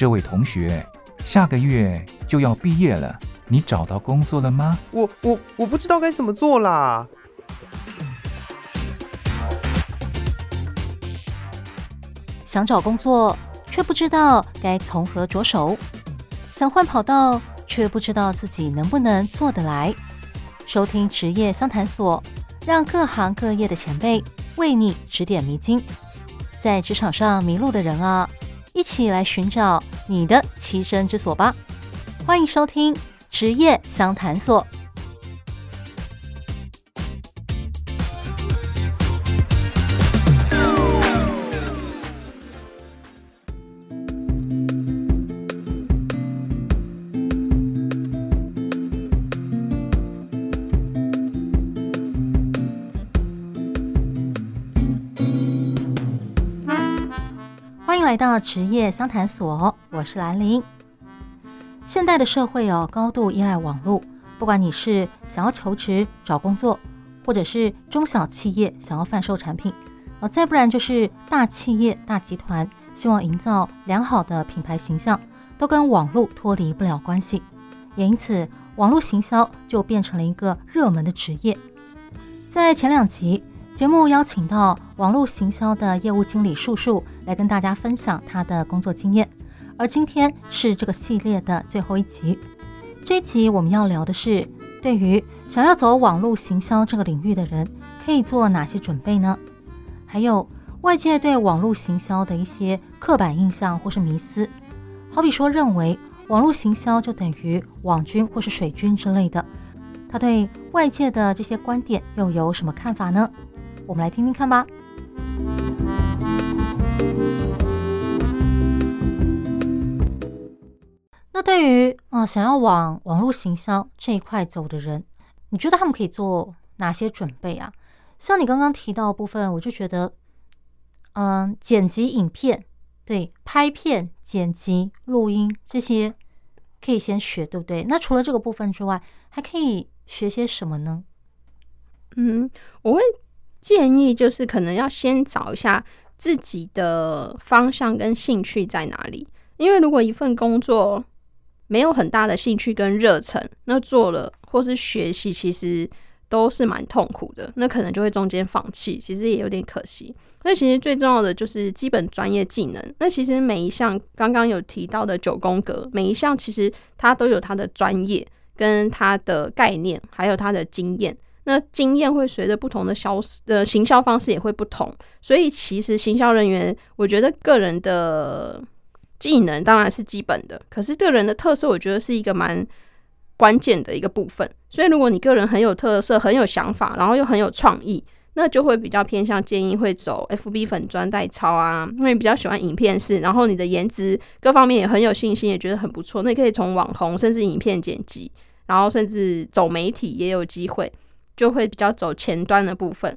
这位同学，下个月就要毕业了，你找到工作了吗？我我我不知道该怎么做啦。想找工作，却不知道该从何着手；想换跑道，却不知道自己能不能做得来。收听职业相谈所，让各行各业的前辈为你指点迷津。在职场上迷路的人啊，一起来寻找你的栖身之所吧！欢迎收听职业相谈所。到职业相谈所，我是兰玲。现代的社会哦，高度依赖网络。不管你是想要求职、找工作，或者是中小企业想要贩售产品，哦，再不然就是大企业、大集团希望营造良好的品牌形象，都跟网络脱离不了关系。也因此，网络行销就变成了一个热门的职业。在前两集，节目邀请到网络行销的业务经理树树来跟大家分享他的工作经验，而今天是这个系列的最后一集。这一集我们要聊的是，对于想要走网络行销这个领域的人，可以做哪些准备呢？还有外界对网络行销的一些刻板印象或是迷思，好比说认为网络行销就等于网军或是水军之类的，他对外界的这些观点又有什么看法呢？我们来听听看吧。那对于啊想要往网络行销这一块走的人，你觉得他们可以做哪些准备啊？像你刚刚提到的部分，我就觉得，嗯，剪辑影片，对，拍片、剪辑、录音这些可以先学，对不对？那除了这个部分之外，还可以学些什么呢？嗯，我会。建议就是可能要先找一下自己的方向跟兴趣在哪里，因为如果一份工作没有很大的兴趣跟热忱，那做了或是学习其实都是蛮痛苦的，那可能就会中间放弃，其实也有点可惜。那其实最重要的就是基本专业技能。那其实每一项刚刚有提到的九宫格，每一项其实它都有它的专业跟它的概念，还有它的经验。那经验会随着不同的销呃行销方式也会不同，所以其实行销人员，我觉得个人的技能当然是基本的，可是个人的特色，我觉得是一个蛮关键的一个部分。所以如果你个人很有特色、很有想法，然后又很有创意，那就会比较偏向建议会走 FB 粉专代操啊，因为比较喜欢影片式，然后你的颜值各方面也很有信心，也觉得很不错，那你可以从网红甚至影片剪辑，然后甚至走媒体也有机会。就会比较走前端的部分。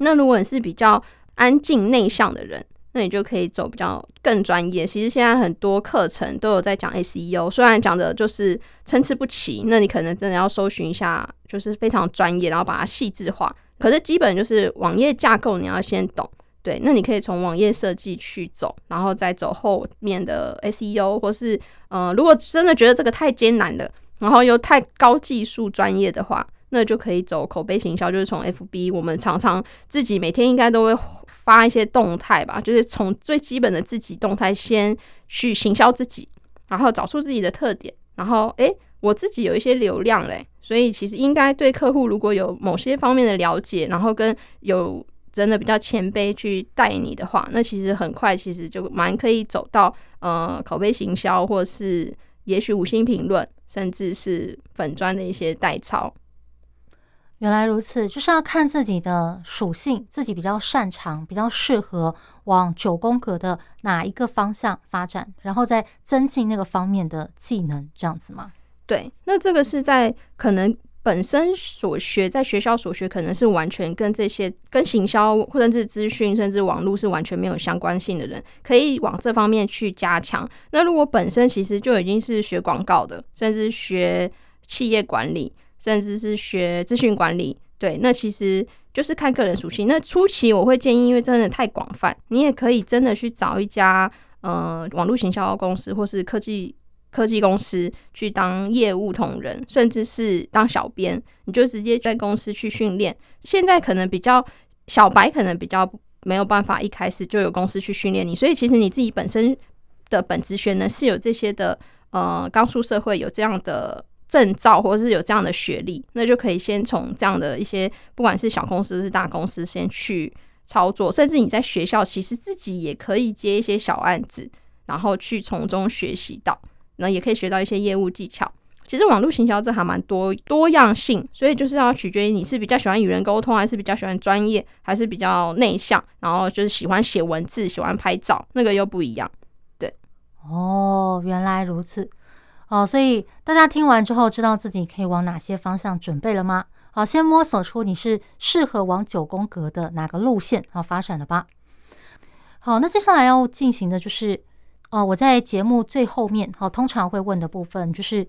那如果你是比较安静内向的人，那你就可以走比较更专业。其实现在很多课程都有在讲 SEO，虽然讲的就是参差不齐，那你可能真的要搜寻一下，就是非常专业，然后把它细致化。可是基本就是网页架构你要先懂，对。那你可以从网页设计去走，然后再走后面的 SEO，或是呃，如果真的觉得这个太艰难了，然后又太高技术专业的话。那就可以走口碑行销，就是从 FB，我们常常自己每天应该都会发一些动态吧，就是从最基本的自己动态先去行销自己，然后找出自己的特点，然后诶，我自己有一些流量嘞，所以其实应该对客户如果有某些方面的了解，然后跟有真的比较谦卑去带你的话，那其实很快其实就蛮可以走到呃口碑行销，或是也许五星评论，甚至是粉砖的一些代操。原来如此，就是要看自己的属性，自己比较擅长、比较适合往九宫格的哪一个方向发展，然后再增进那个方面的技能，这样子吗？对，那这个是在可能本身所学，在学校所学，可能是完全跟这些跟行销或者是资讯，甚至网络是完全没有相关性的人，可以往这方面去加强。那如果本身其实就已经是学广告的，甚至学企业管理。甚至是学资讯管理，对，那其实就是看个人属性。那初期我会建议，因为真的太广泛，你也可以真的去找一家呃网络行销公司或是科技科技公司去当业务同仁，甚至是当小编，你就直接在公司去训练。现在可能比较小白，可能比较没有办法一开始就有公司去训练你，所以其实你自己本身的本职学呢是有这些的，呃，刚出社会有这样的。证照或者是有这样的学历，那就可以先从这样的一些，不管是小公司是大公司，先去操作。甚至你在学校，其实自己也可以接一些小案子，然后去从中学习到，那也可以学到一些业务技巧。其实网络行销这还蛮多多样性，所以就是要取决于你是比较喜欢与人沟通，还是比较喜欢专业，还是比较内向，然后就是喜欢写文字，喜欢拍照，那个又不一样。对，哦，原来如此。哦，所以大家听完之后，知道自己可以往哪些方向准备了吗？好，先摸索出你是适合往九宫格的哪个路线好发展的吧。好，那接下来要进行的就是，哦，我在节目最后面，好，通常会问的部分就是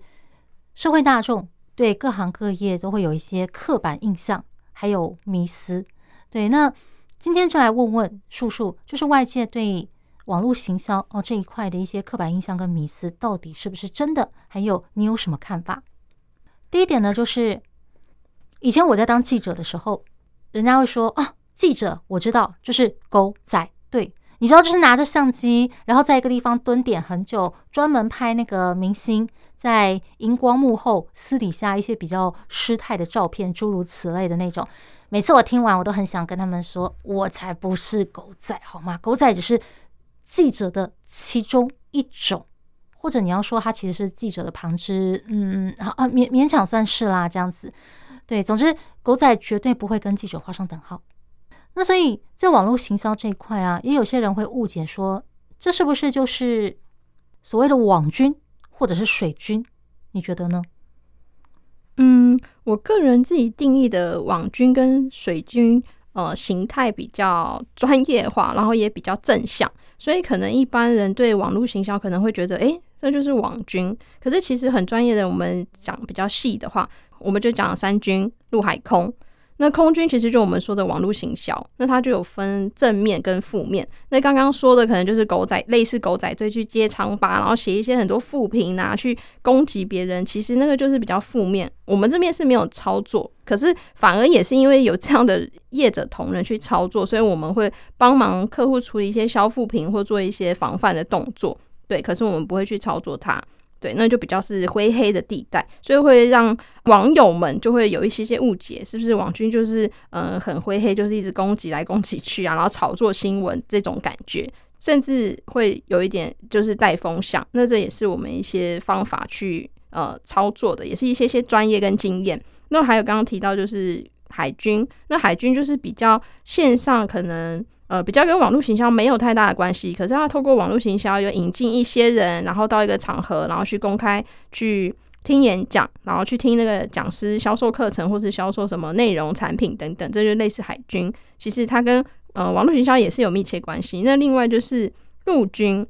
社会大众对各行各业都会有一些刻板印象，还有迷思。对，那今天就来问问树树，就是外界对。网络行销哦，这一块的一些刻板印象跟迷思到底是不是真的？还有你有什么看法？第一点呢，就是以前我在当记者的时候，人家会说啊，记者我知道就是狗仔队，你知道就是拿着相机，然后在一个地方蹲点很久，专门拍那个明星在荧光幕后私底下一些比较失态的照片，诸如此类的那种。每次我听完，我都很想跟他们说，我才不是狗仔，好吗？狗仔只是。记者的其中一种，或者你要说他其实是记者的旁支，嗯，好啊，勉勉强算是啦，这样子。对，总之狗仔绝对不会跟记者画上等号。那所以在网络行销这一块啊，也有些人会误解说，这是不是就是所谓的网军或者是水军？你觉得呢？嗯，我个人自己定义的网军跟水军，呃，形态比较专业化，然后也比较正向。所以可能一般人对网络行销可能会觉得，诶，这就是网军。可是其实很专业的，我们讲比较细的话，我们就讲三军：陆海空。那空军其实就我们说的网络行销，那它就有分正面跟负面。那刚刚说的可能就是狗仔，类似狗仔队去接长疤，然后写一些很多负评啊，去攻击别人。其实那个就是比较负面。我们这边是没有操作，可是反而也是因为有这样的业者同仁去操作，所以我们会帮忙客户处理一些消负评或做一些防范的动作。对，可是我们不会去操作它。对，那就比较是灰黑的地带，所以会让网友们就会有一些些误解，是不是网军就是呃很灰黑，就是一直攻击来攻击去啊，然后炒作新闻这种感觉，甚至会有一点就是带风向。那这也是我们一些方法去呃操作的，也是一些些专业跟经验。那还有刚刚提到就是海军，那海军就是比较线上可能。呃，比较跟网络行销没有太大的关系，可是他透过网络行销有引进一些人，然后到一个场合，然后去公开去听演讲，然后去听那个讲师销售课程或是销售什么内容产品等等，这就类似海军。其实它跟呃网络行销也是有密切关系。那另外就是陆军，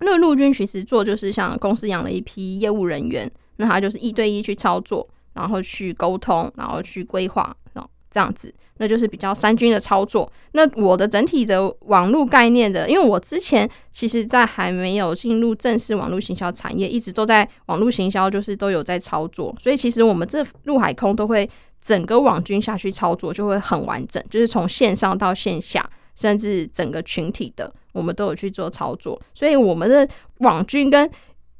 那陆军其实做就是像公司养了一批业务人员，那他就是一对一去操作，然后去沟通，然后去规划，然后这样子。那就是比较三军的操作。那我的整体的网络概念的，因为我之前其实，在还没有进入正式网络行销产业，一直都在网络行销，就是都有在操作。所以其实我们这陆海空都会整个网军下去操作，就会很完整，就是从线上到线下，甚至整个群体的，我们都有去做操作。所以我们的网军跟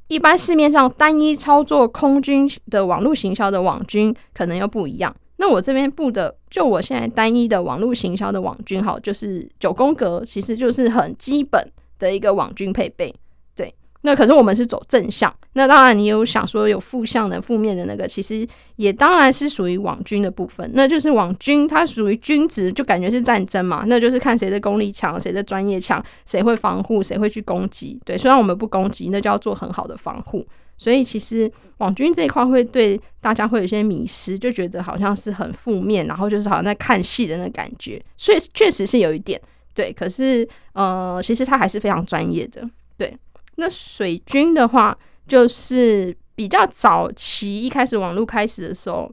一般市面上单一操作空军的网络行销的网军可能又不一样。那我这边布的，就我现在单一的网络行销的网军，好，就是九宫格，其实就是很基本的一个网军配备。对，那可是我们是走正向，那当然你有想说有负向的、负面的那个，其实也当然是属于网军的部分。那就是网军，它属于军职，就感觉是战争嘛，那就是看谁的功力强，谁的专业强，谁会防护，谁会去攻击。对，虽然我们不攻击，那就要做很好的防护。所以其实网军这一块会对大家会有些迷失，就觉得好像是很负面，然后就是好像在看戏的那感觉。所以确实是有一点对，可是呃，其实他还是非常专业的。对，那水军的话，就是比较早期一开始网络开始的时候，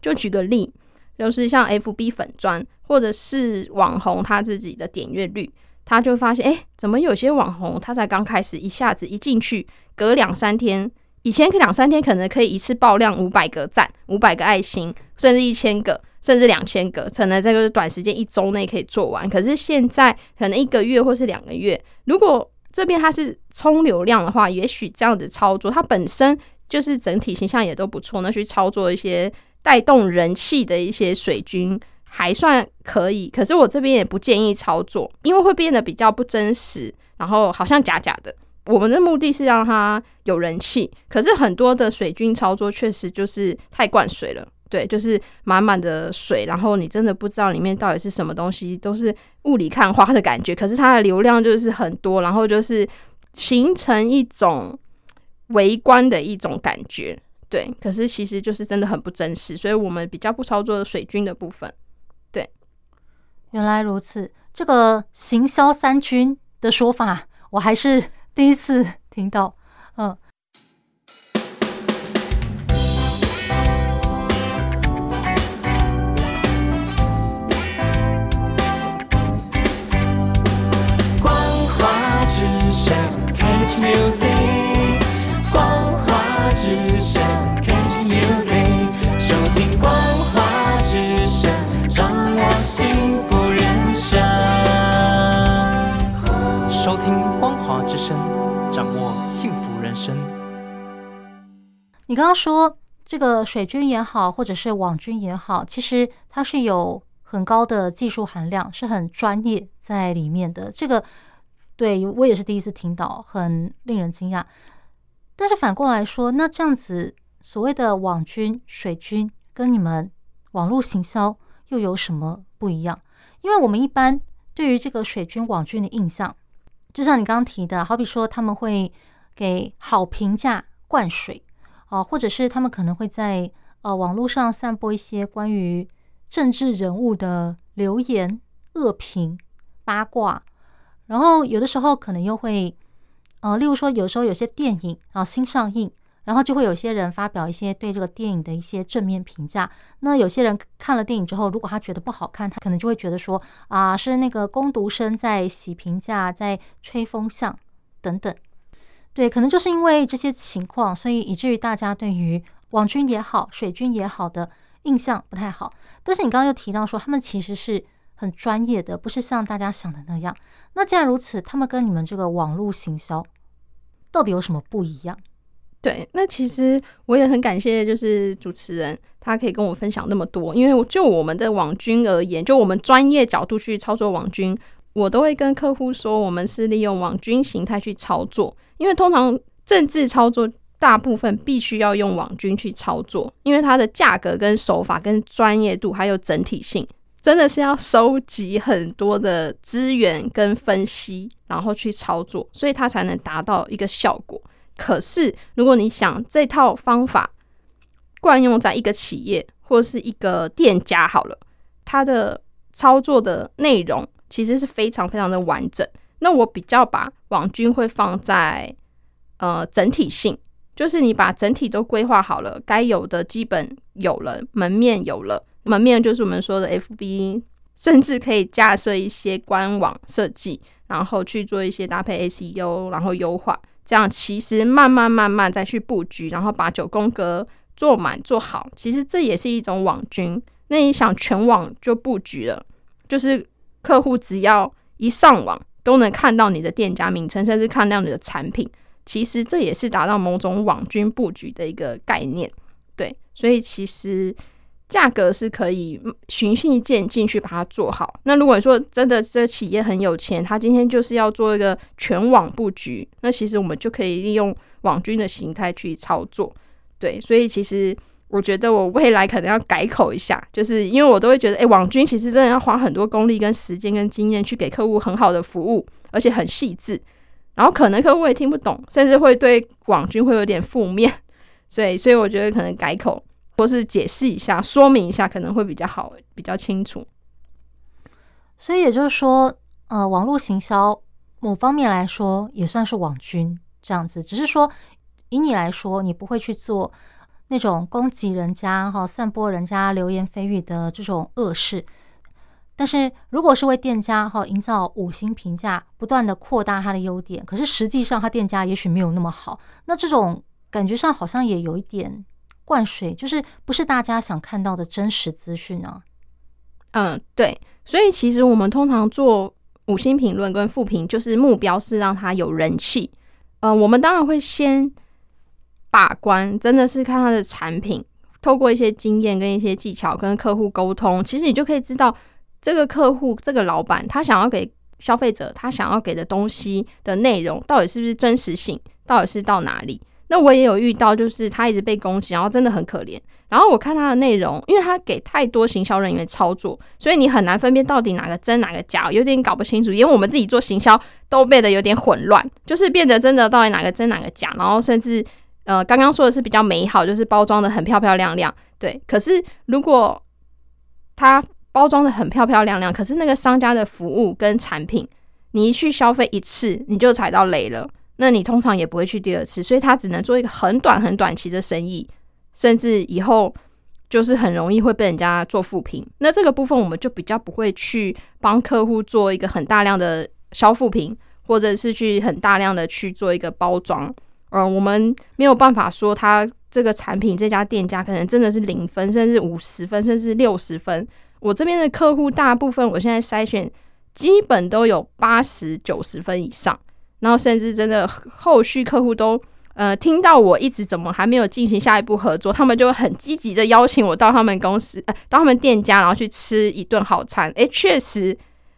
就举个例，就是像 FB 粉砖或者是网红他自己的点阅率。他就发现，哎、怎么有些网红他才刚开始，一下子一进去，隔两三天，以前两三天可能可以一次爆量五百个赞、五百个爱心，甚至一千个，甚至两千个，可能在这个短时间一周内可以做完。可是现在可能一个月或是两个月，如果这边它是冲流量的话，也许这样子操作，它本身就是整体形象也都不错，那去操作一些带动人气的一些水军还算可以。可是我这边也不建议操作，因为会变得比较不真实，然后好像假假的。我们的目的是让它有人气，可是很多的水军操作确实就是太灌水了。对，就是满满的水，然后你真的不知道里面到底是什么东西，都是雾里看花的感觉。可是它的流量就是很多，然后就是形成一种围观的一种感觉。对，可是其实就是真的很不真实，所以我们比较不操作水军的部分。原来如此，这个行销三军的说法，我还是第一次听到。你刚刚说这个水军也好，或者是网军也好，其实它是有很高的技术含量，是很专业在里面的。这个。对，我也是第一次听到，很令人惊讶。但是反过来说，那这样子所谓的网军、水军跟你们网络行销又有什么不一样？因为我们一般对于这个水军、网军的印象，就像你刚刚提的，好比说他们会给好评价灌水啊，或者是他们可能会在呃网络上散播一些关于政治人物的流言、恶评、八卦。然后有的时候可能又会，呃，例如说，有时候有些电影啊新上映，然后就会有些人发表一些对这个电影的一些正面评价。那有些人看了电影之后，如果他觉得不好看，他可能就会觉得说啊，是那个工读生在洗评价，在吹风向等等。对，可能就是因为这些情况，所以以至于大家对于网军也好、水军也好的印象不太好。但是你刚刚又提到说，他们其实是。很专业的，不是像大家想的那样。那既然如此，他们跟你们这个网络行销到底有什么不一样？对，那其实我也很感谢，就是主持人他可以跟我分享那么多。因为就我们的网军而言，就我们专业角度去操作网军，我都会跟客户说，我们是利用网军形态去操作。因为通常政治操作大部分必须要用网军去操作，因为它的价格跟手法跟专业度还有整体性。真的是要收集很多的资源跟分析，然后去操作，所以它才能达到一个效果。可是，如果你想这套方法惯用在一个企业或是一个店家好了，它的操作的内容其实是非常非常的完整。那我比较把网军会放在呃整体性，就是你把整体都规划好了，该有的基本有了，门面有了。门面就是我们说的 FB，甚至可以架设一些官网设计，然后去做一些搭配 SEO，然后优化。这样其实慢慢慢慢再去布局，然后把九宫格做满做好，其实这也是一种网军。那你想全网就布局了，就是客户只要一上网都能看到你的店家名称，甚至看到你的产品。其实这也是达到某种网军布局的一个概念。对，所以其实。价格是可以循序渐进去把它做好。那如果说真的这企业很有钱，他今天就是要做一个全网布局，那其实我们就可以利用网军的形态去操作。对，所以其实我觉得我未来可能要改口一下，就是因为我都会觉得，哎，网军其实真的要花很多功力跟时间跟经验去给客户很好的服务，而且很细致。然后可能客户也听不懂，甚至会对网军会有点负面。所以，所以我觉得可能改口。或是解释一下、说明一下，可能会比较好，比较清楚。所以也就是说，呃，网络行销某方面来说也算是网军这样子，只是说以你来说，你不会去做那种攻击人家、哈散播人家流言蜚语的这种恶事。但是如果是为店家哈营造五星评价，不断的扩大它的优点，可是实际上他店家也许没有那么好，那这种感觉上好像也有一点灌水，就是不是大家想看到的真实资讯呢？嗯，对，所以其实我们通常做五星评论跟负评，就是目标是让它有人气。嗯，我们当然会先把关，真的是看他的产品，透过一些经验跟一些技巧跟客户沟通，其实你就可以知道。这个客户，这个老板，他想要给消费者，他想要给的东西的内容，到底是不是真实性？到底是到哪里？那我也有遇到，就是他一直被攻击，然后真的很可怜。然后我看他的内容，因为他给太多行销人员操作，所以你很难分辨到底哪个真哪个假，有点搞不清楚。因为我们自己做行销都变得有点混乱，就是变得真的到底哪个真哪个假。然后甚至呃，刚刚说的是比较美好，就是包装的很漂漂亮亮，对。可是如果他包装的很漂漂亮亮，可是那个商家的服务跟产品，你一去消费一次你就踩到雷了，那你通常也不会去第二次，所以他只能做一个很短很短期的生意，甚至以后就是很容易会被人家做负评。那这个部分我们就比较不会去帮客户做一个很大量的消负评，或者是去很大量的去做一个包装。嗯，我们没有办法说他这个产品这家店家可能真的是零分，甚至五十分，甚至六十分。我这边的客户大部分，我现在筛选基本都有八十九十分以上，然后甚至真的后续客户都呃听到我一直怎么还没有进行下一步合作，他们就很积极的邀请我到他们公司，呃，到他们店家，然后去吃一顿好餐。诶，确实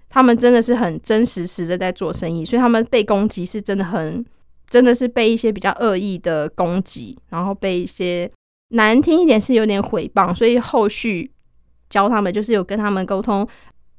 他们真的是很真实实的在做生意，所以他们被攻击是真的很真的是被一些比较恶意的攻击，然后被一些难听一点是有点诽谤，所以后续。教他们就是有跟他们沟通，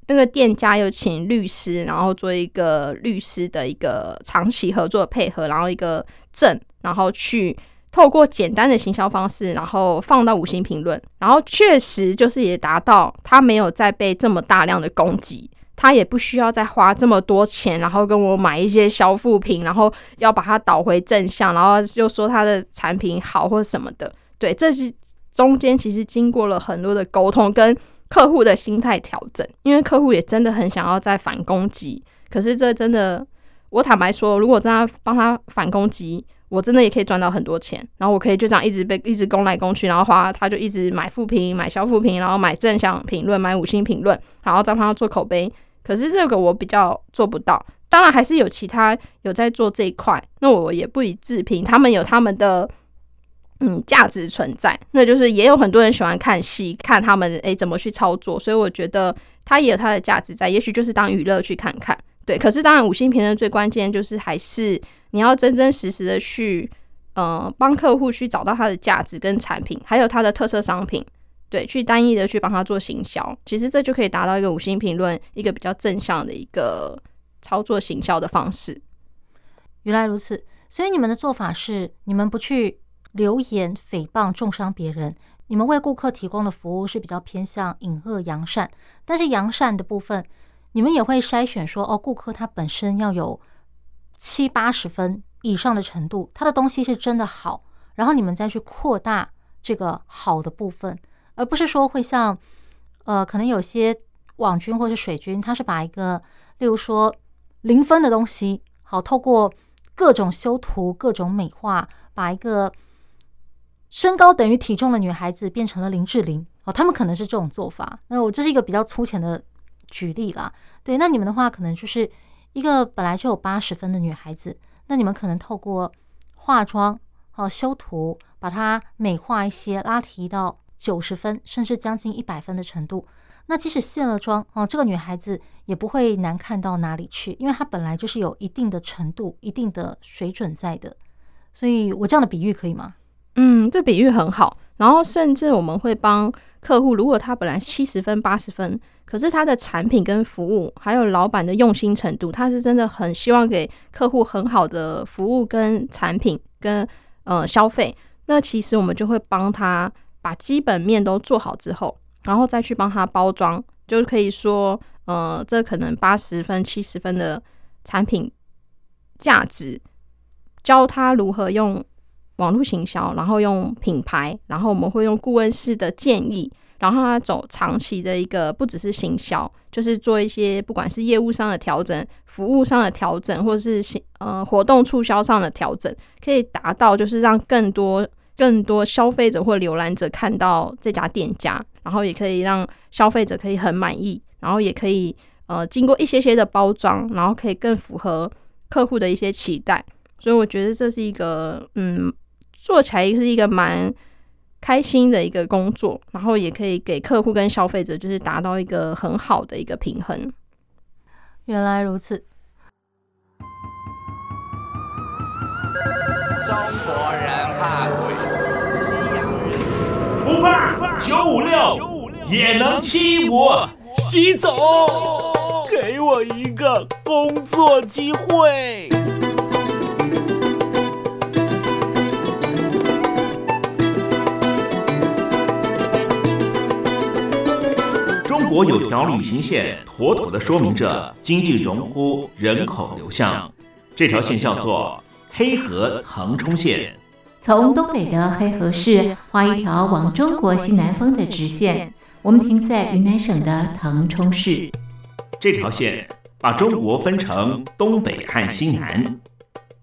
那个店家有请律师，然后做一个律师的一个长期合作配合，然后一个证，然后去透过简单的行销方式，然后放到五星评论，然后确实就是也达到他没有再被这么大量的攻击，他也不需要再花这么多钱，然后跟我买一些消负品，然后要把它导回正向，然后又说他的产品好或者什么的，对，这是。中间其实经过了很多的沟通，跟客户的心态调整，因为客户也真的很想要再反攻击。可是这真的，我坦白说，如果真的帮他反攻击，我真的也可以赚到很多钱。然后我可以就这样一直被一直攻来攻去，然后花他就一直买负评、买消负评，然后买正向评论、买五星评论，然后再帮他做口碑。可是这个我比较做不到。当然还是有其他有在做这一块，那我也不予置评。他们有他们的。嗯，价值存在，那就是也有很多人喜欢看戏，看他们诶、怎么去操作，所以我觉得它也有它的价值在，也许就是当娱乐去看看，对。可是当然，五星评论最关键就是还是你要真真实实的去，呃，帮客户去找到它的价值跟产品，还有它的特色商品，对，去单一的去帮他做行销，其实这就可以达到一个五星评论一个比较正向的一个操作行销的方式。原来如此，所以你们的做法是你们不去。留言诽谤、重伤别人，你们为顾客提供的服务是比较偏向隐恶扬善，但是扬善的部分，你们也会筛选说，哦，顾客他本身要有七八十分以上的程度，他的东西是真的好，然后你们再去扩大这个好的部分，而不是说会像，呃，可能有些网军或是水军，他是把一个，例如说零分的东西，好，透过各种修图、各种美化，把一个。身高等于体重的女孩子变成了林志玲哦，他们可能是这种做法。那我这是一个比较粗浅的举例啦。对，那你们的话可能就是一个本来就有八十分的女孩子，那你们可能透过化妆哦、修图，把它美化一些，拉提到九十分，甚至将近一百分的程度。那即使卸了妆哦，这个女孩子也不会难看到哪里去，因为她本来就是有一定的程度、一定的水准在的。所以我这样的比喻可以吗？嗯，这比喻很好。然后甚至我们会帮客户，如果他本来七十分、八十分，可是他的产品跟服务，还有老板的用心程度，他是真的很希望给客户很好的服务跟产品跟呃消费。那其实我们就会帮他把基本面都做好之后，然后再去帮他包装，就可以说，呃，这可能八十分、七十分的产品价值，教他如何用。网络行销，然后用品牌，然后我们会用顾问式的建议然后他走长期的一个，不只是行销，就是做一些不管是业务上的调整、服务上的调整，或者是行呃活动促销上的调整，可以达到就是让更多更多消费者或浏览者看到这家店家，然后也可以让消费者可以很满意，然后也可以呃经过一些些的包装，然后可以更符合客户的一些期待。所以我觉得这是一个嗯，做起来是一个蛮。开心的一个工作，然后也可以给客户跟消费者，就是达到一个很好的一个平衡。原来如此。不怕，九五六也能欺负。习总，给我一个工作机会。中国有条旅行线，妥妥的说明着经济荣枯、人口流向。这条线叫做黑河腾冲线，从东北的黑河市画一条往中国西南方的直线。我们停在云南省的腾冲市。这条线把中国分成东北和西南。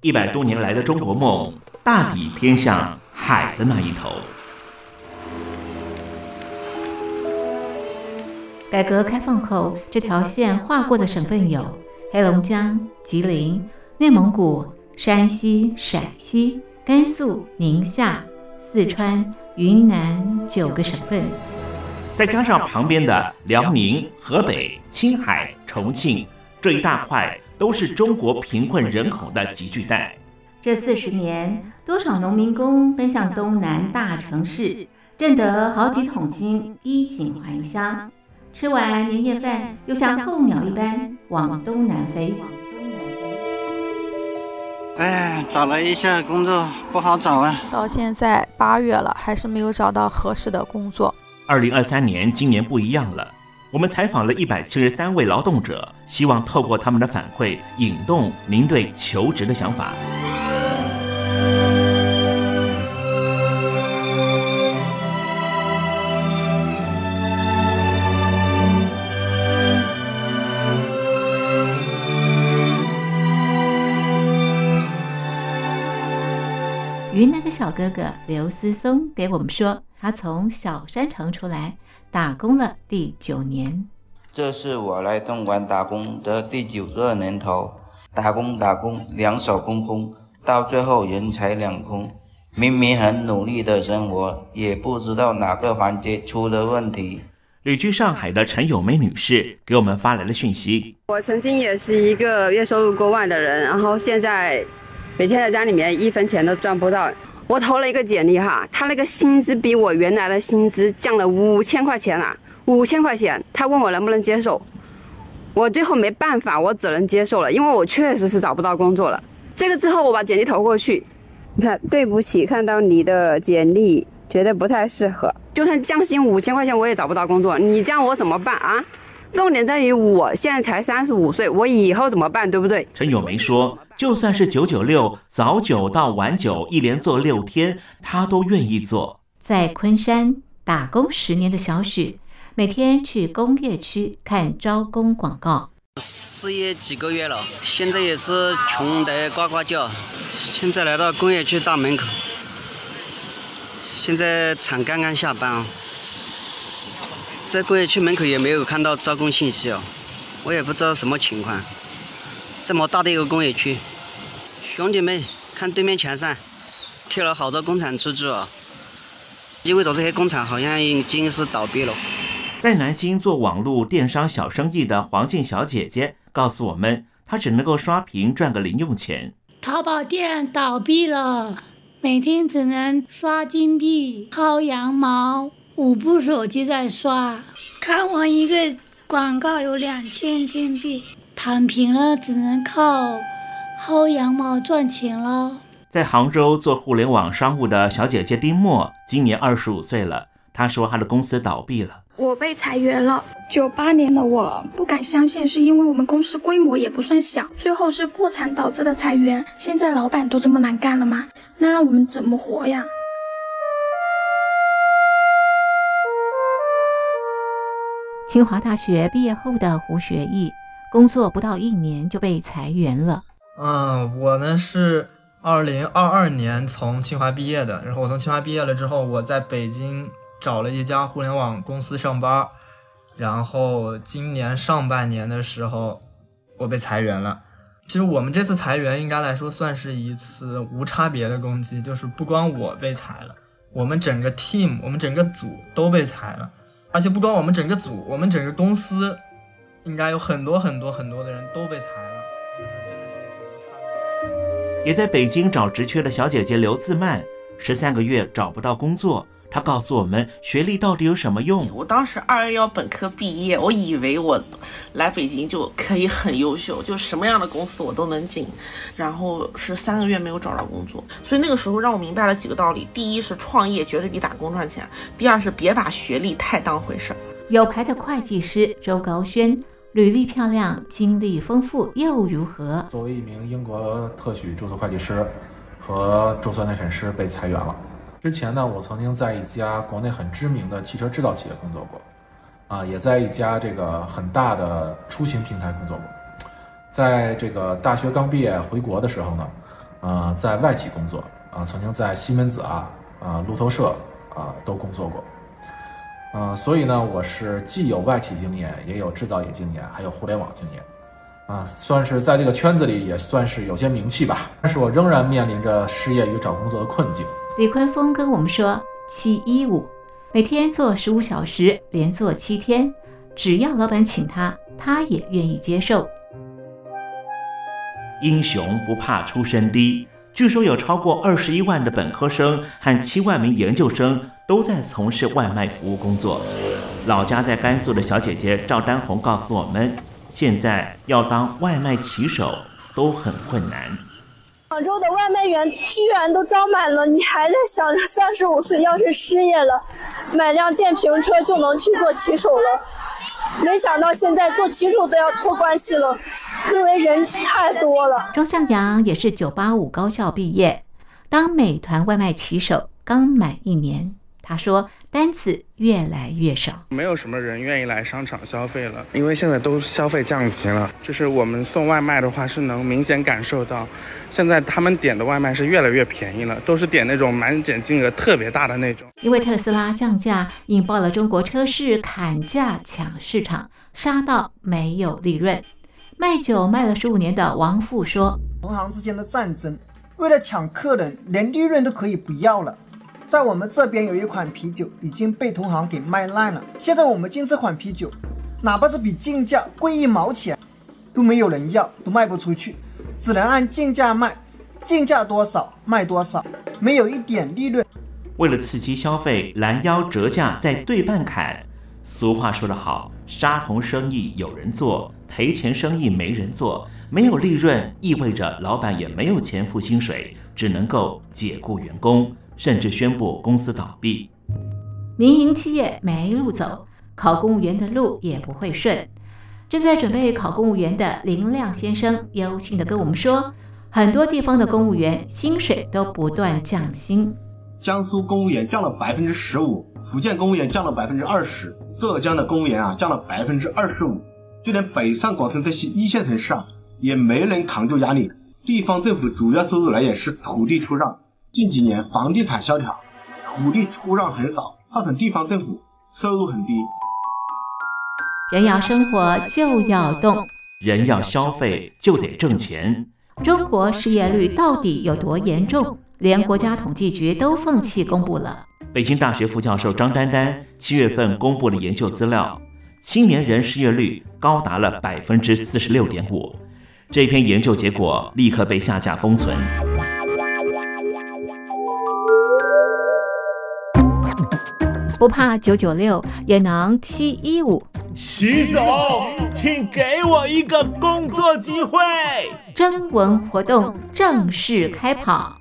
一百多年来的中国梦，大抵偏向海的那一头。改革开放后，这条线划过的省份有黑龙江、吉林、内蒙古、山西、陕西、甘肃、宁夏、四川、云南九个省份，再加上旁边的辽宁、河北、青海、重庆这一大块，都是中国贫困人口的集聚带。这四十年，多少农民工奔向东南大城市，挣得好几桶金，衣锦还乡。吃完年夜饭，又像候鸟一般往东南飞。哎，找了一下工作不好找啊！到现在八月了，还是没有找到合适的工作。二零二三年，今年不一样了。我们采访了一百七十三位劳动者，希望透过他们的反馈，引动您对求职的想法。小哥哥刘思松给我们说，他从小山城出来打工了第九年。这是我来东莞打工的第九个年头，打工打工，两手空空，到最后人财两空。明明很努力的生活，也不知道哪个环节出了问题。旅居上海的陈友梅女士给我们发来了讯息：我曾经也是一个月收入过万的人，然后现在。每天在家里面一分钱都赚不到，我投了一个简历哈，他那个薪资比我原来的薪资降了五千块钱啊，五千块钱，他问我能不能接受，我最后没办法，我只能接受了，因为我确实是找不到工作了。这个之后我把简历投过去，你看，对不起，看到你的简历觉得不太适合，就算降薪五千块钱我也找不到工作，你这样我怎么办啊？重点在于我现在才三十五岁，我以后怎么办，对不对？陈友梅说，就算是九九六，早九到晚九，一连做六天，她都愿意做。在昆山打工十年的小许，每天去工业区看招工广告。失业几个月了，现在也是穷得呱呱叫。现在来到工业区大门口，现在厂刚刚下班啊。在工业区门口也没有看到招工信息哦，我也不知道什么情况。这么大的一个工业区，兄弟们看对面墙上贴了好多工厂出租哦，意味着这些工厂好像已经是倒闭了。在南京做网络电商小生意的黄静小姐姐告诉我们，她只能够刷屏赚个零用钱。淘宝店倒闭了，每天只能刷金币、薅羊毛。五部手机在刷，看完一个广告有两千金币，躺平了，只能靠薅羊毛赚钱喽。在杭州做互联网商务的小姐姐丁墨，今年二十五岁了。她说她的公司倒闭了，我被裁员了。九八年的我不敢相信，是因为我们公司规模也不算小，最后是破产导致的裁员。现在老板都这么难干了吗？那让我们怎么活呀？清华大学毕业后的胡学义，工作不到一年就被裁员了。嗯，我呢是二零二二年从清华毕业的，然后我从清华毕业了之后，我在北京找了一家互联网公司上班，然后今年上半年的时候，我被裁员了。其实我们这次裁员应该来说算是一次无差别的攻击，就是不光我被裁了，我们整个 team，我们整个组都被裁了。而且不光我们整个组，我们整个公司应该有很多很多很多的人都被裁了，就是真的是一次无差别。也在北京找职缺的小姐姐刘自曼，十三个月找不到工作。他告诉我们，学历到底有什么用？我当时二幺幺本科毕业，我以为我来北京就可以很优秀，就什么样的公司我都能进。然后是三个月没有找到工作，所以那个时候让我明白了几个道理：第一是创业绝对比打工赚钱；第二是别把学历太当回事儿。有牌的会计师周高轩，履历漂亮，经历丰富又如何？作为一名英国特许注册会计师和注册内审师被裁员了。之前呢，我曾经在一家国内很知名的汽车制造企业工作过，啊，也在一家这个很大的出行平台工作过。在这个大学刚毕业回国的时候呢，呃，在外企工作，啊，曾经在西门子啊、啊路透社啊都工作过，嗯，所以呢，我是既有外企经验，也有制造业经验，还有互联网经验，啊，算是在这个圈子里也算是有些名气吧。但是我仍然面临着失业与找工作的困境。李坤峰跟我们说：“七一五，每天做十五小时，连做七天，只要老板请他，他也愿意接受。”英雄不怕出身低，据说有超过二十一万的本科生和七万名研究生都在从事外卖服务工作。老家在甘肃的小姐姐赵丹红告诉我们：“现在要当外卖骑手都很困难。”广州的外卖员居然都招满了，你还在想着三十五岁要是失业了，买辆电瓶车就能去做骑手了？没想到现在做骑手都要托关系了，因为人太多了。周向阳也是九八五高校毕业，当美团外卖骑手刚满一年。他说：“单子越来越少，没有什么人愿意来商场消费了，因为现在都消费降级了。就是我们送外卖的话，是能明显感受到，现在他们点的外卖是越来越便宜了，都是点那种满减金额特别大的那种。因为特斯拉降价，引爆了中国车市砍价抢市场，杀到没有利润。卖酒卖了十五年的王富说：同行之间的战争，为了抢客人，连利润都可以不要了。”在我们这边有一款啤酒已经被同行给卖烂了。现在我们进这款啤酒，哪怕是比进价贵一毛钱，都没有人要，都卖不出去，只能按进价卖，进价多少卖多少，没有一点利润。为了刺激消费，拦腰折价再对半砍。俗话说得好，杀童生意有人做，赔钱生意没人做。没有利润，意味着老板也没有钱付薪水，只能够解雇员工。甚至宣布公司倒闭，民营企业没路走，考公务员的路也不会顺。正在准备考公务员的林亮先生忧心地跟我们说，很多地方的公务员薪水都不断降薪。江苏公务员降了百分之十五，福建公务员降了百分之二十，浙江的公务员啊降了百分之二十五，就连北上广深这些一线城市啊，也没能扛住压力。地方政府主要收入来源是土地出让。近几年房地产萧条，土地出让很少，造成地方政府收入很低。人要生活就要动，人要消费就得挣钱。中国失业率到底有多严重？连国家统计局都放弃公布了。北京大学副教授张丹丹七月份公布了研究资料，青年人失业率高达了百分之四十六点五。这篇研究结果立刻被下架封存。不怕九九六，也能七一五。习总，请给我一个工作机会。征文活动正式开跑。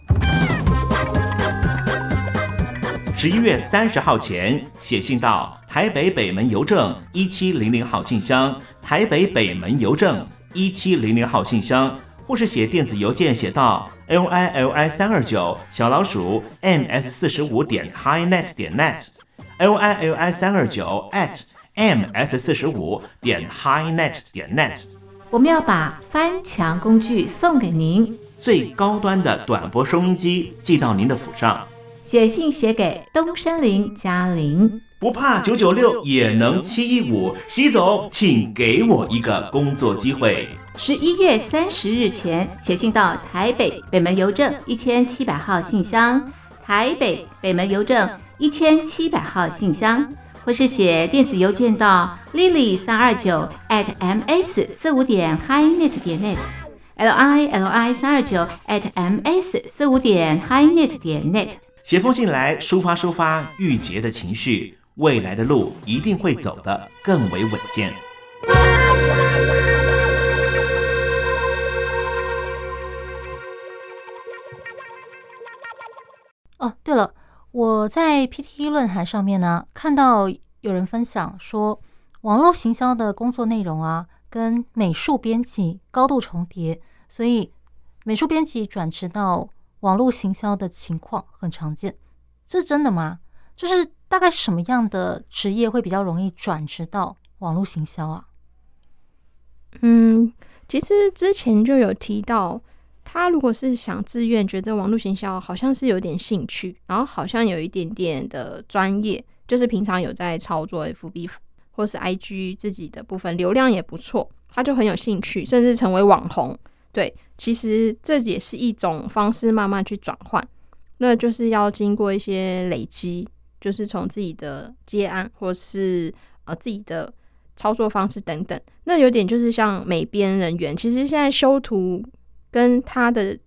十一月三十号前写信到台北北门邮政一七零零号信箱，台北北门邮政一七零零号信箱，或是写电子邮件写到 l i l i 三二九小老鼠 m s 四十五点 highnet 点 net。L i l i 三二九 at ms 四十五点 highnet 点 net。我们要把翻墙工具送给您，最高端的短波收音机寄到您的府上。写信写给东山林嘉玲，不怕九九六也能七一五。习总，请给我一个工作机会。十一月三十日前写信到台北北门邮政一千七百号信箱，台北北门邮政一千七百号信箱，或是写电子邮件到 lily 三二九 at ms 四五点 highnet 点 net，l i l i 三二九 at ms 四五点 highnet 点 net。写封信来抒发抒发郁结的情绪，未来的路一定会走得更为稳健。我在 PTT 论坛上面呢，看到有人分享说，网络行销的工作内容啊，跟美术编辑高度重叠，所以美术编辑转职到网络行销的情况很常见，这是真的吗？就是大概什么样的职业会比较容易转职到网络行销啊？嗯，其实之前就有提到，他如果是想自愿觉得网络行销好像是有点兴趣，然后好像有一点点的专业，就是平常有在操作 FB 或是 IG 自己的部分，流量也不错，他就很有兴趣，甚至成为网红。对，其实这也是一种方式，慢慢去转换，那就是要经过一些累积，就是从自己的接案或是呃自己的操作方式等等。那有点就是像美编人员，其实现在修图跟他的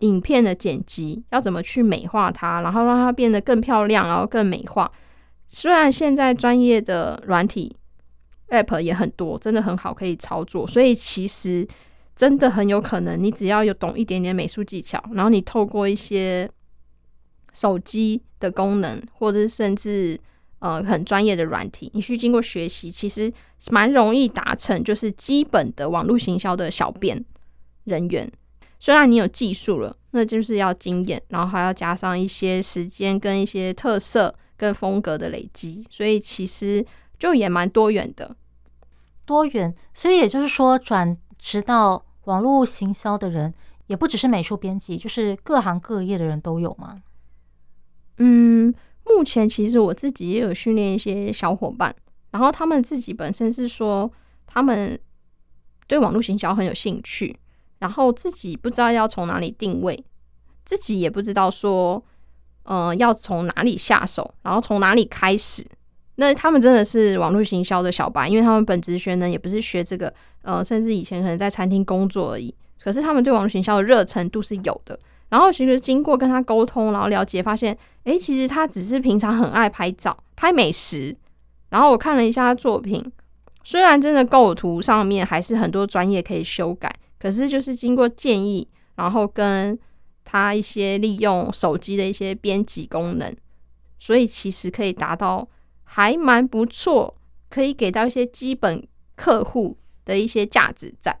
影片的剪辑要怎么去美化它，然后让它变得更漂亮，然后更美化。虽然现在专业的软体 App 也很多，真的很好可以操作，所以其实。真的很有可能，你只要有懂一点点美术技巧，然后你透过一些手机的功能，或者是甚至呃很专业的软体，你去经过学习，其实蛮容易达成，就是基本的网络行销的小编人员。虽然你有技术了，那就是要经验，然后还要加上一些时间跟一些特色跟风格的累积，所以其实就也蛮多元的。多元，所以也就是说转职到。网络行销的人也不只是美术编辑，就是各行各业的人都有吗？嗯，目前其实我自己也有训练一些小伙伴，然后他们自己本身是说他们对网络行销很有兴趣，然后自己不知道要从哪里定位，自己也不知道说，呃，要从哪里下手，然后从哪里开始。那他们真的是网络行销的小白，因为他们本职学呢也不是学这个，呃，甚至以前可能在餐厅工作而已。可是他们对网络行销的热程度是有的。然后其实经过跟他沟通，然后了解，发现，诶，其实他只是平常很爱拍照、拍美食。然后我看了一下他作品，虽然真的构图上面还是很多专业可以修改，可是就是经过建议，然后跟他一些利用手机的一些编辑功能，所以其实可以达到。还蛮不错，可以给到一些基本客户的一些价值在。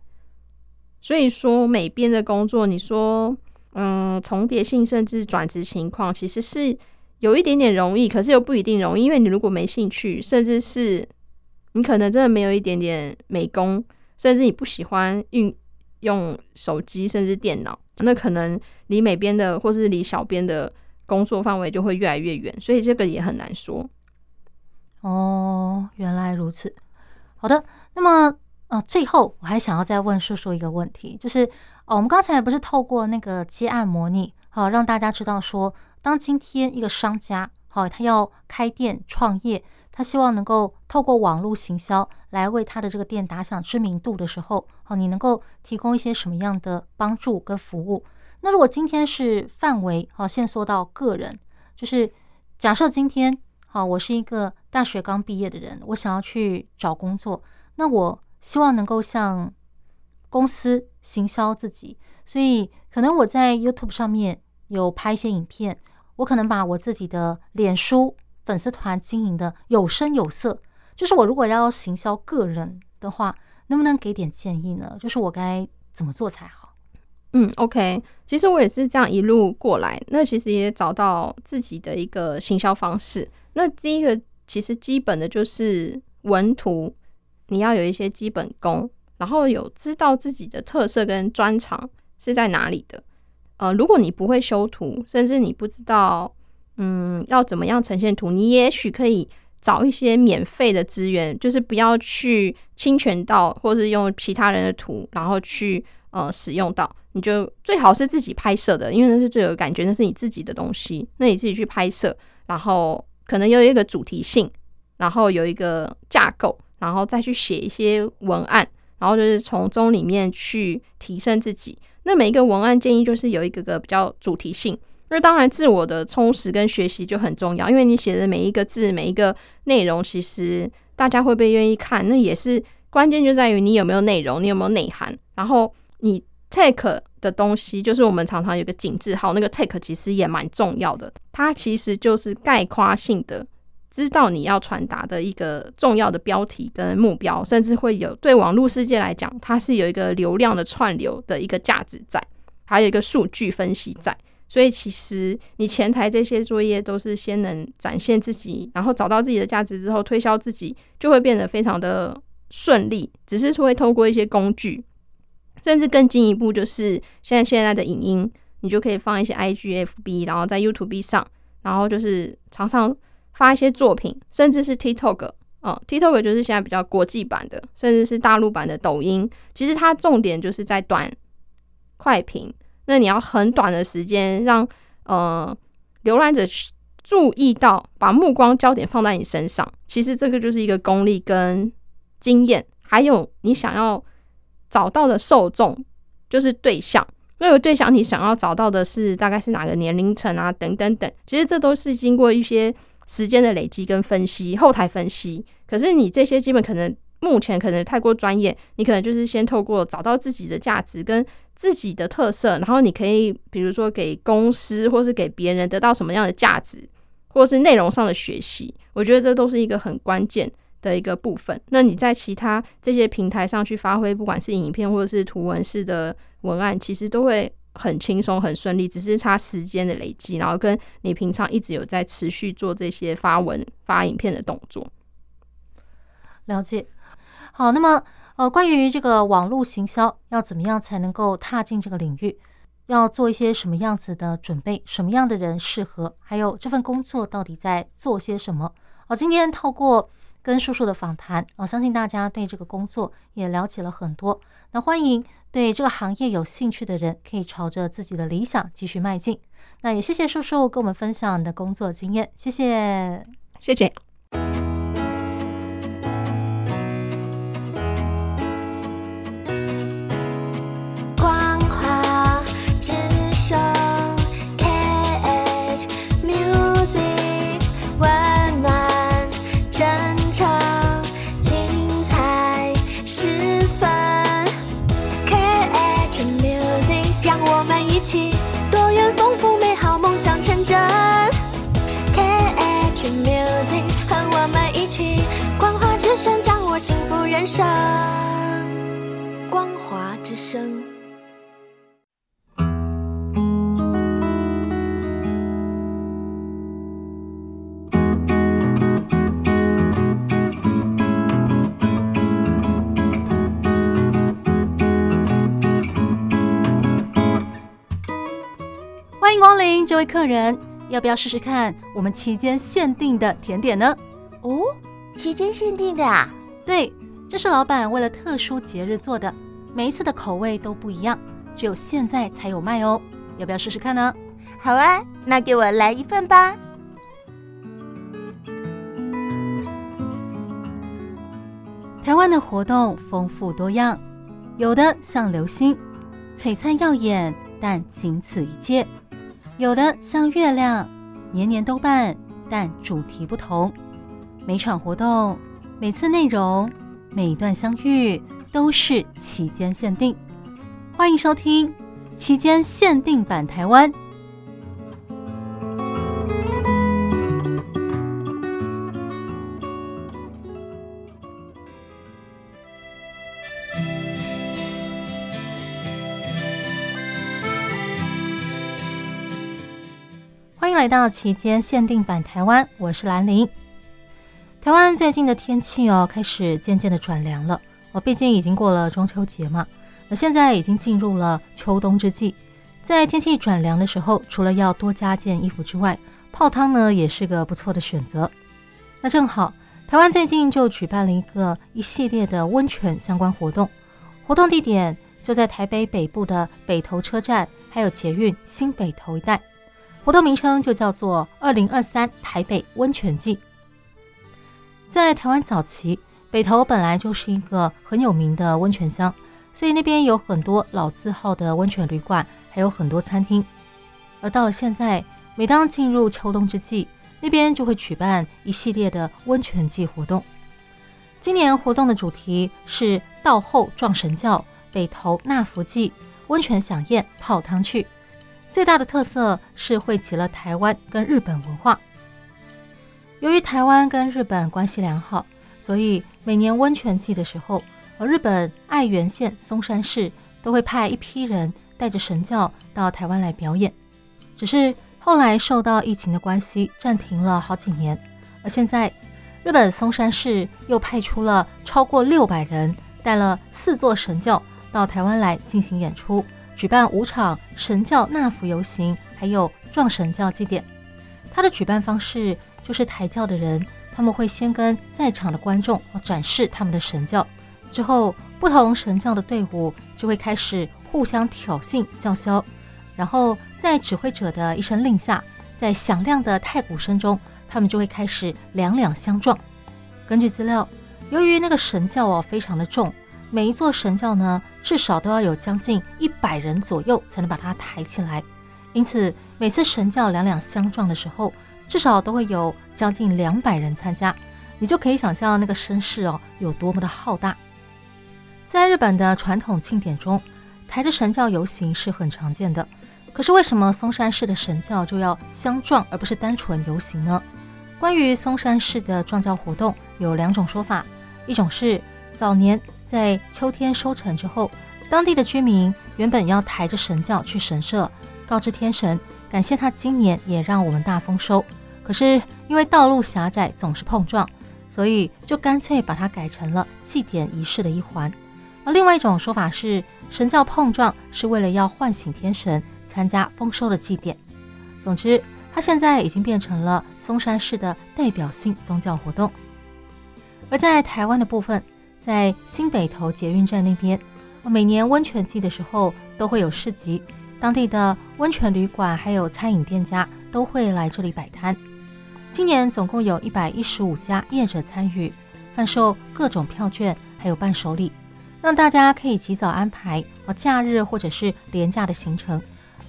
所以说，美编的工作，你说，嗯，重叠性甚至转职情况，其实是有一点点容易，可是又不一定容易。因为你如果没兴趣，甚至是你可能真的没有一点点美工，甚至你不喜欢运用手机甚至电脑，那可能离美编的或是离小编的工作范围就会越来越远。所以这个也很难说。哦，原来如此。好的，那么呃，最后我还想要再问叔叔一个问题，就是哦，我们刚才不是透过那个接案模拟，好让大家知道说，当今天一个商家好，他要开店创业，他希望能够透过网络行销来为他的这个店打响知名度的时候，好，你能够提供一些什么样的帮助跟服务？那如果今天是范围好限缩到个人，就是假设今天。好，我是一个大学刚毕业的人，我想要去找工作。那我希望能够向公司行销自己，所以可能我在 YouTube 上面有拍一些影片，我可能把我自己的脸书粉丝团经营的有声有色。就是我如果要行销个人的话，能不能给点建议呢？就是我该怎么做才好？嗯，OK，其实我也是这样一路过来，那其实也找到自己的一个行销方式。那第一个其实基本的就是文图，你要有一些基本功，然后有知道自己的特色跟专长是在哪里的。呃，如果你不会修图，甚至你不知道，嗯，要怎么样呈现图，你也许可以找一些免费的资源，就是不要去侵权到，或是用其他人的图，然后去呃使用到。你就最好是自己拍摄的，因为那是最有感觉，那是你自己的东西，那你自己去拍摄，然后可能有一个主题性，然后有一个架构，然后再去写一些文案，然后就是从中里面去提升自己。那每一个文案建议就是有一个个比较主题性，那当然自我的充实跟学习就很重要，因为你写的每一个字、每一个内容，其实大家会不会愿意看，那也是关键，就在于你有没有内容，你有没有内涵。然后你 take 的东西，就是我们常常有个井字号，那个 take 其实也蛮重要的，它其实就是概括性的。知道你要传达的一个重要的标题跟目标，甚至会有对网络世界来讲，它是有一个流量的串流的一个价值在，还有一个数据分析在。所以其实你前台这些作业都是先能展现自己，然后找到自己的价值之后，推销自己就会变得非常的顺利。只是会透过一些工具，甚至更进一步，就是现在现在的影音，你就可以放一些 IG、FB，然后在 YouTube 上，然后就是常常。发一些作品，甚至是 TikTok，哦，TikTok 就是现在比较国际版的，甚至是大陆版的抖音。其实它重点就是在短快评，那你要很短的时间让呃浏览者注意到，把目光焦点放在你身上。其实这个就是一个功力跟经验，还有你想要找到的受众就是对象。那个对象你想要找到的是大概是哪个年龄层啊？等等等，其实这都是经过一些。时间的累积跟分析，后台分析。可是你这些基本可能目前可能太过专业，你可能就是先透过找到自己的价值跟自己的特色，然后你可以比如说给公司或是给别人得到什么样的价值，或是内容上的学习。我觉得这都是一个很关键的一个部分。那你在其他这些平台上去发挥，不管是影片或者是图文式的文案，其实都会。很轻松，很顺利，只是差时间的累积，然后跟你平常一直有在持续做这些发文、发影片的动作。了解。好，那么呃，关于这个网络行销要怎么样才能够踏进这个领域，要做一些什么样子的准备，什么样的人适合，还有这份工作到底在做些什么？好，今天透过跟叔叔的访谈，我相信大家对这个工作也了解了很多。那欢迎。对这个行业有兴趣的人，可以朝着自己的理想继续迈进。那也谢谢叔叔跟我们分享你的工作经验，谢谢，谢谢。光华之声。欢迎光临，这位客人，要不要试试看我们期间限定的甜点呢？哦，期间限定的啊？对。这是老板为了特殊节日做的，每一次的口味都不一样，只有现在才有卖哦。要不要试试看呢？好啊，那给我来一份吧。台湾的活动丰富多样，有的像流星，璀璨耀眼，但仅此一届；有的像月亮，年年都办，但主题不同。每场活动，每次内容。每一段相遇都是期间限定，欢迎收听期间限定版台湾。欢迎来到期间限定版台湾，我是兰玲。台湾最近的天气哦，开始渐渐的转凉了。哦，毕竟已经过了中秋节嘛，那现在已经进入了秋冬之际。在天气转凉的时候，除了要多加件衣服之外，泡汤呢也是个不错的选择。那正好，台湾最近就举办了一个一系列的温泉相关活动，活动地点就在台北北部的北投车站，还有捷运新北投一带。活动名称就叫做“二零二三台北温泉季”。在台湾早期，北投本来就是一个很有名的温泉乡，所以那边有很多老字号的温泉旅馆，还有很多餐厅。而到了现在，每当进入秋冬之际，那边就会举办一系列的温泉季活动。今年活动的主题是“道后撞神轿，北投纳福祭，温泉饗宴泡汤去”。最大的特色是汇集了台湾跟日本文化。由于台湾跟日本关系良好，所以每年温泉季的时候，而日本爱媛县松山市都会派一批人带着神轿到台湾来表演。只是后来受到疫情的关系，暂停了好几年。而现在，日本松山市又派出了超过六百人，带了四座神轿到台湾来进行演出。举办五场神轿纳福游行，还有撞神轿祭典。它的举办方式就是抬轿的人，他们会先跟在场的观众展示他们的神轿，之后不同神轿的队伍就会开始互相挑衅叫嚣，然后在指挥者的一声令下，在响亮的太鼓声中，他们就会开始两两相撞。根据资料，由于那个神轿哦非常的重。每一座神轿呢，至少都要有将近一百人左右才能把它抬起来，因此每次神轿两两相撞的时候，至少都会有将近两百人参加。你就可以想象那个声势哦有多么的浩大。在日本的传统庆典中，抬着神轿游行是很常见的。可是为什么松山市的神轿就要相撞，而不是单纯游行呢？关于松山市的撞轿活动有两种说法，一种是早年。在秋天收成之后，当地的居民原本要抬着神轿去神社，告知天神，感谢他今年也让我们大丰收。可是因为道路狭窄，总是碰撞，所以就干脆把它改成了祭典仪式的一环。而另外一种说法是，神教碰撞是为了要唤醒天神，参加丰收的祭典。总之，它现在已经变成了松山市的代表性宗教活动。而在台湾的部分。在新北投捷运站那边，每年温泉季的时候都会有市集，当地的温泉旅馆还有餐饮店家都会来这里摆摊。今年总共有一百一十五家业者参与，贩售各种票券，还有伴手礼，让大家可以及早安排哦假日或者是廉价的行程。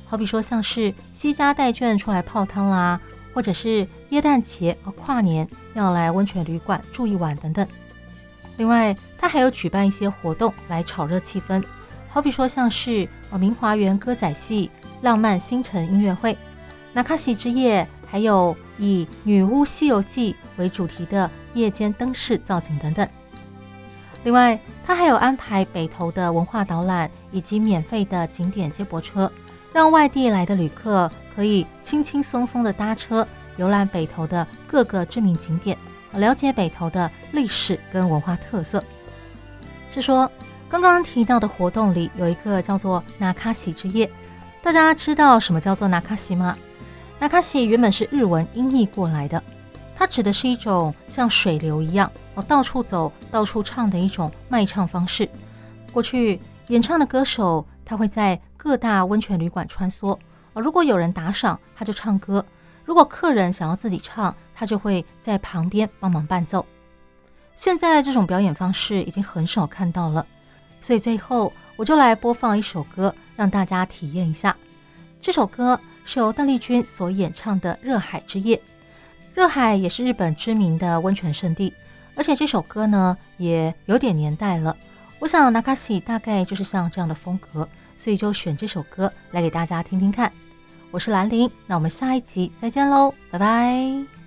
好比说像是携家带眷出来泡汤啦，或者是耶诞节和跨年要来温泉旅馆住一晚等等。另外，他还有举办一些活动来炒热气氛，好比说像是哦明华园歌仔戏、浪漫星辰音乐会、那卡西之夜，还有以《女巫西游记》为主题的夜间灯饰造景等等。另外，他还有安排北投的文化导览以及免费的景点接驳车，让外地来的旅客可以轻轻松松的搭车游览北投的各个知名景点。了解北投的历史跟文化特色，是说刚刚提到的活动里有一个叫做纳卡西之夜，大家知道什么叫做纳卡西吗？那卡西原本是日文音译过来的，它指的是一种像水流一样哦到处走、到处唱的一种卖唱方式。过去演唱的歌手他会在各大温泉旅馆穿梭，如果有人打赏，他就唱歌。如果客人想要自己唱，他就会在旁边帮忙伴奏。现在这种表演方式已经很少看到了，所以最后我就来播放一首歌，让大家体验一下。这首歌是由邓丽君所演唱的《热海之夜》。热海也是日本知名的温泉圣地，而且这首歌呢也有点年代了。我想 Nakasi 大概就是像这样的风格，所以就选这首歌来给大家听听看。我是兰陵，那我们下一集再见喽，拜拜。